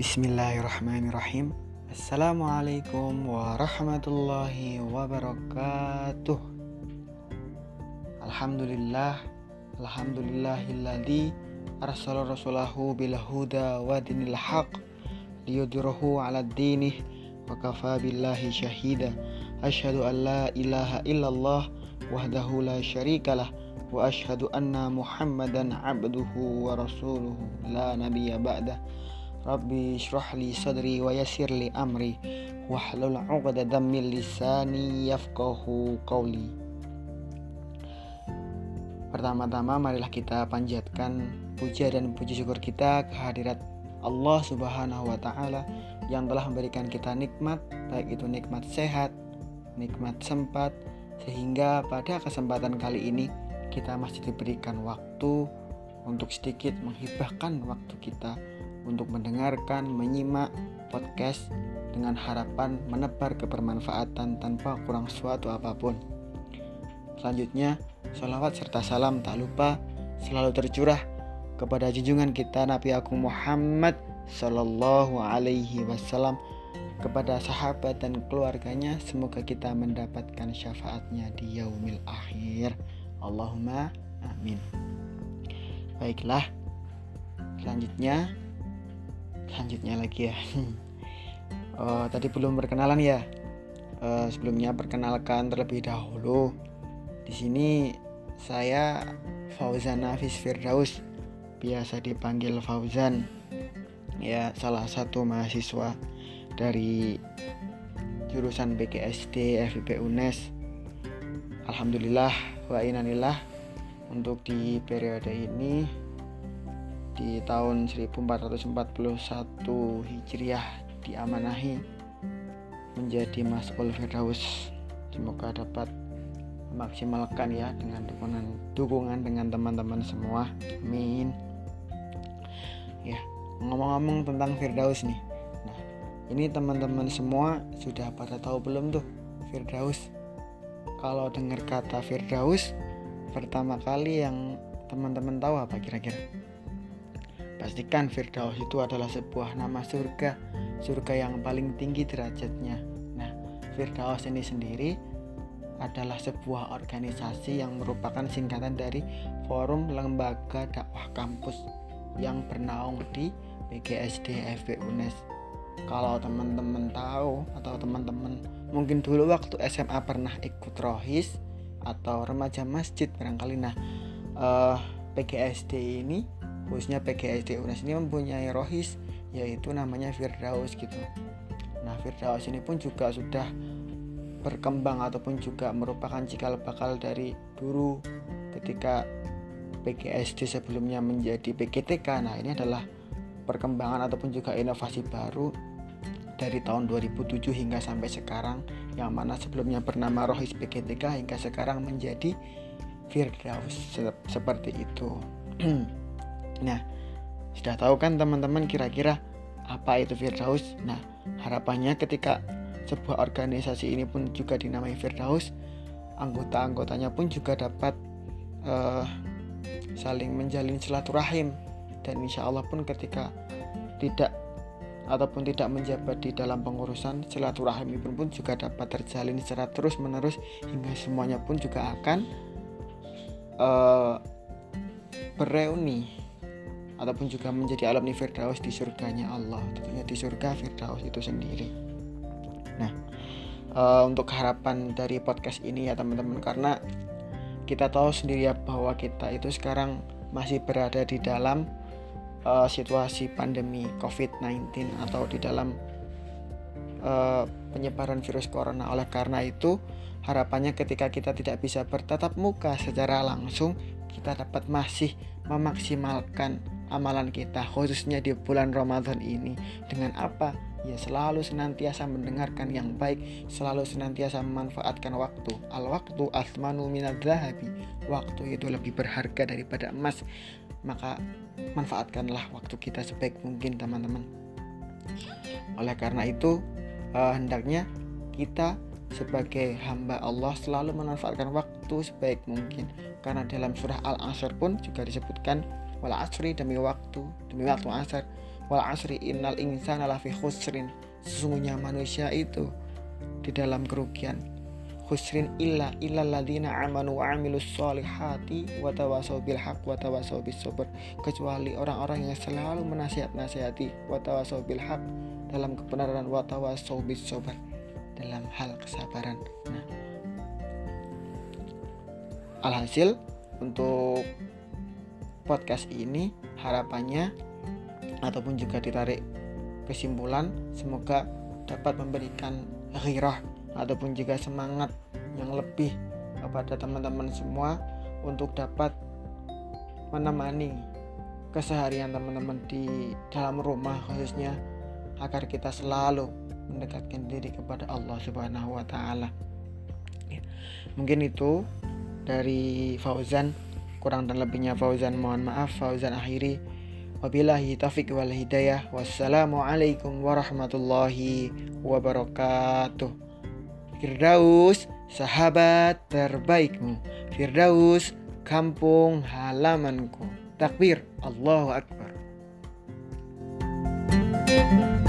Bismillahirrahmanirrahim. Assalamualaikum warahmatullahi wabarakatuh. Alhamdulillah Alhamdulillahilladzi arsala rasulahu bil huda wa dinil haq liyudhirahu ala dinih wa kafa billahi syahida an la ilaha illallah wahdahu la syarikalah wa asyhadu anna muhammadan abduhu wa rasuluhu. La nabiyya ba'dah Rabbi shrah li sadri wa amri. Wahlul 'uqdatam min lisani yafqahu qawli. Pertama-tama marilah kita panjatkan puja dan puji syukur kita kehadirat Allah Subhanahu wa taala yang telah memberikan kita nikmat baik itu nikmat sehat, nikmat sempat sehingga pada kesempatan kali ini kita masih diberikan waktu untuk sedikit menghibahkan waktu kita untuk mendengarkan, menyimak podcast dengan harapan menebar kebermanfaatan tanpa kurang suatu apa pun. Selanjutnya, sholawat serta salam tak lupa selalu tercurah kepada junjungan kita Nabi Agung Muhammad Sallallahu Alaihi Wasallam kepada sahabat dan keluarganya. Semoga kita mendapatkan syafaatnya di yaumil akhir. Allahumma amin. Baiklah selanjutnya selanjutnya lagi ya. Oh, tadi belum berkenalan ya? Uh, sebelumnya perkenalkan terlebih dahulu. Di sini saya Fauzan Hafiz Firdaus biasa dipanggil Fauzan. Ya salah satu mahasiswa dari jurusan BKSD FIP UNES. Alhamdulillah wa inanillah untuk di periode ini di tahun 1441 Hijriah diamanahi menjadi Mas'ul Firdaus. Semoga dapat memaksimalkan ya dengan dukungan dukungan dengan teman-teman semua. Amin. Ya, ngomong-ngomong tentang Firdaus nih. Nah, ini teman-teman semua sudah pada tahu belum tuh Firdaus? Kalau dengar kata Firdaus, pertama kali yang teman-teman tahu apa kira-kira? Pastikan Firdaus itu adalah sebuah nama surga, surga yang paling tinggi derajatnya. Nah, Firdaus ini sendiri adalah sebuah organisasi yang merupakan singkatan dari Forum Lembaga Dakwah Kampus yang bernaung di BGSD FB UNES. Kalau teman-teman tahu atau teman-teman mungkin dulu waktu SMA pernah ikut rohis atau remaja masjid barangkali nah eh, PGSD ini khususnya PGSD UNES ini mempunyai rohis yaitu namanya Firdaus gitu. Nah Firdaus ini pun juga sudah berkembang ataupun juga merupakan cikal bakal dari dulu ketika PGSD sebelumnya menjadi PGTK nah ini adalah perkembangan ataupun juga inovasi baru dari tahun 2007 hingga sampai sekarang yang mana sebelumnya bernama Rohis PGTK hingga sekarang menjadi Firdaus seperti itu Nah, sudah tahu kan teman-teman kira-kira apa itu Firdaus? Nah, harapannya ketika sebuah organisasi ini pun juga dinamai Firdaus, anggota-anggotanya pun juga dapat uh, saling menjalin silaturahim dan insya Allah pun ketika tidak ataupun tidak menjabat di dalam pengurusan silaturahim pun pun juga dapat terjalin secara terus menerus hingga semuanya pun juga akan uh, bereuni ataupun juga menjadi alumni Firdaus di surganya Allah. Tentunya di surga Firdaus itu sendiri. Nah uh, untuk harapan dari podcast ini ya teman-teman. Karena kita tahu sendiri ya bahwa kita itu sekarang masih berada di dalam uh, situasi pandemi COVID-19 atau di dalam uh, penyebaran virus corona. Oleh karena itu harapannya ketika kita tidak bisa bertatap muka secara langsung kita dapat masih memaksimalkan amalan kita khususnya di bulan Ramadan ini dengan apa? Ya selalu senantiasa mendengarkan yang baik, selalu senantiasa memanfaatkan waktu. Al waktu asmanu minadzahabi. Waktu itu lebih berharga daripada emas. Maka manfaatkanlah waktu kita sebaik mungkin, teman-teman. Oleh karena itu, uh, hendaknya kita sebagai hamba Allah selalu memanfaatkan waktu sebaik mungkin karena dalam surah Al-Asr pun juga disebutkan wala asri demi waktu demi waktu asar. Wal asri innal insana lafi khusrin. Sesungguhnya manusia itu di dalam kerugian. Khusrin illa illa ladina amanu wa amilus solihati wa tawasau bil haq wa tawasau bis sabr kecuali orang-orang yang selalu menasihat-nasihati wa tawasau bil haq dalam kebenaran wa tawasau bis sabr dalam hal kesabaran. Nah. Alhasil untuk podcast ini harapannya ataupun juga ditarik kesimpulan semoga dapat memberikan ghirah ataupun juga semangat yang lebih kepada teman-teman semua untuk dapat menemani keseharian teman-teman di dalam rumah khususnya agar kita selalu mendekatkan diri kepada Allah Subhanahu wa taala. Mungkin itu dari Fauzan kurang dan lebihnya Fauzan mohon maaf Fauzan akhiri wabillahi taufik wal hidayah wassalamualaikum warahmatullahi wabarakatuh Firdaus, sahabat terbaikmu. Firdaus, kampung halamanku. Takbir, Allahu Akbar. thank you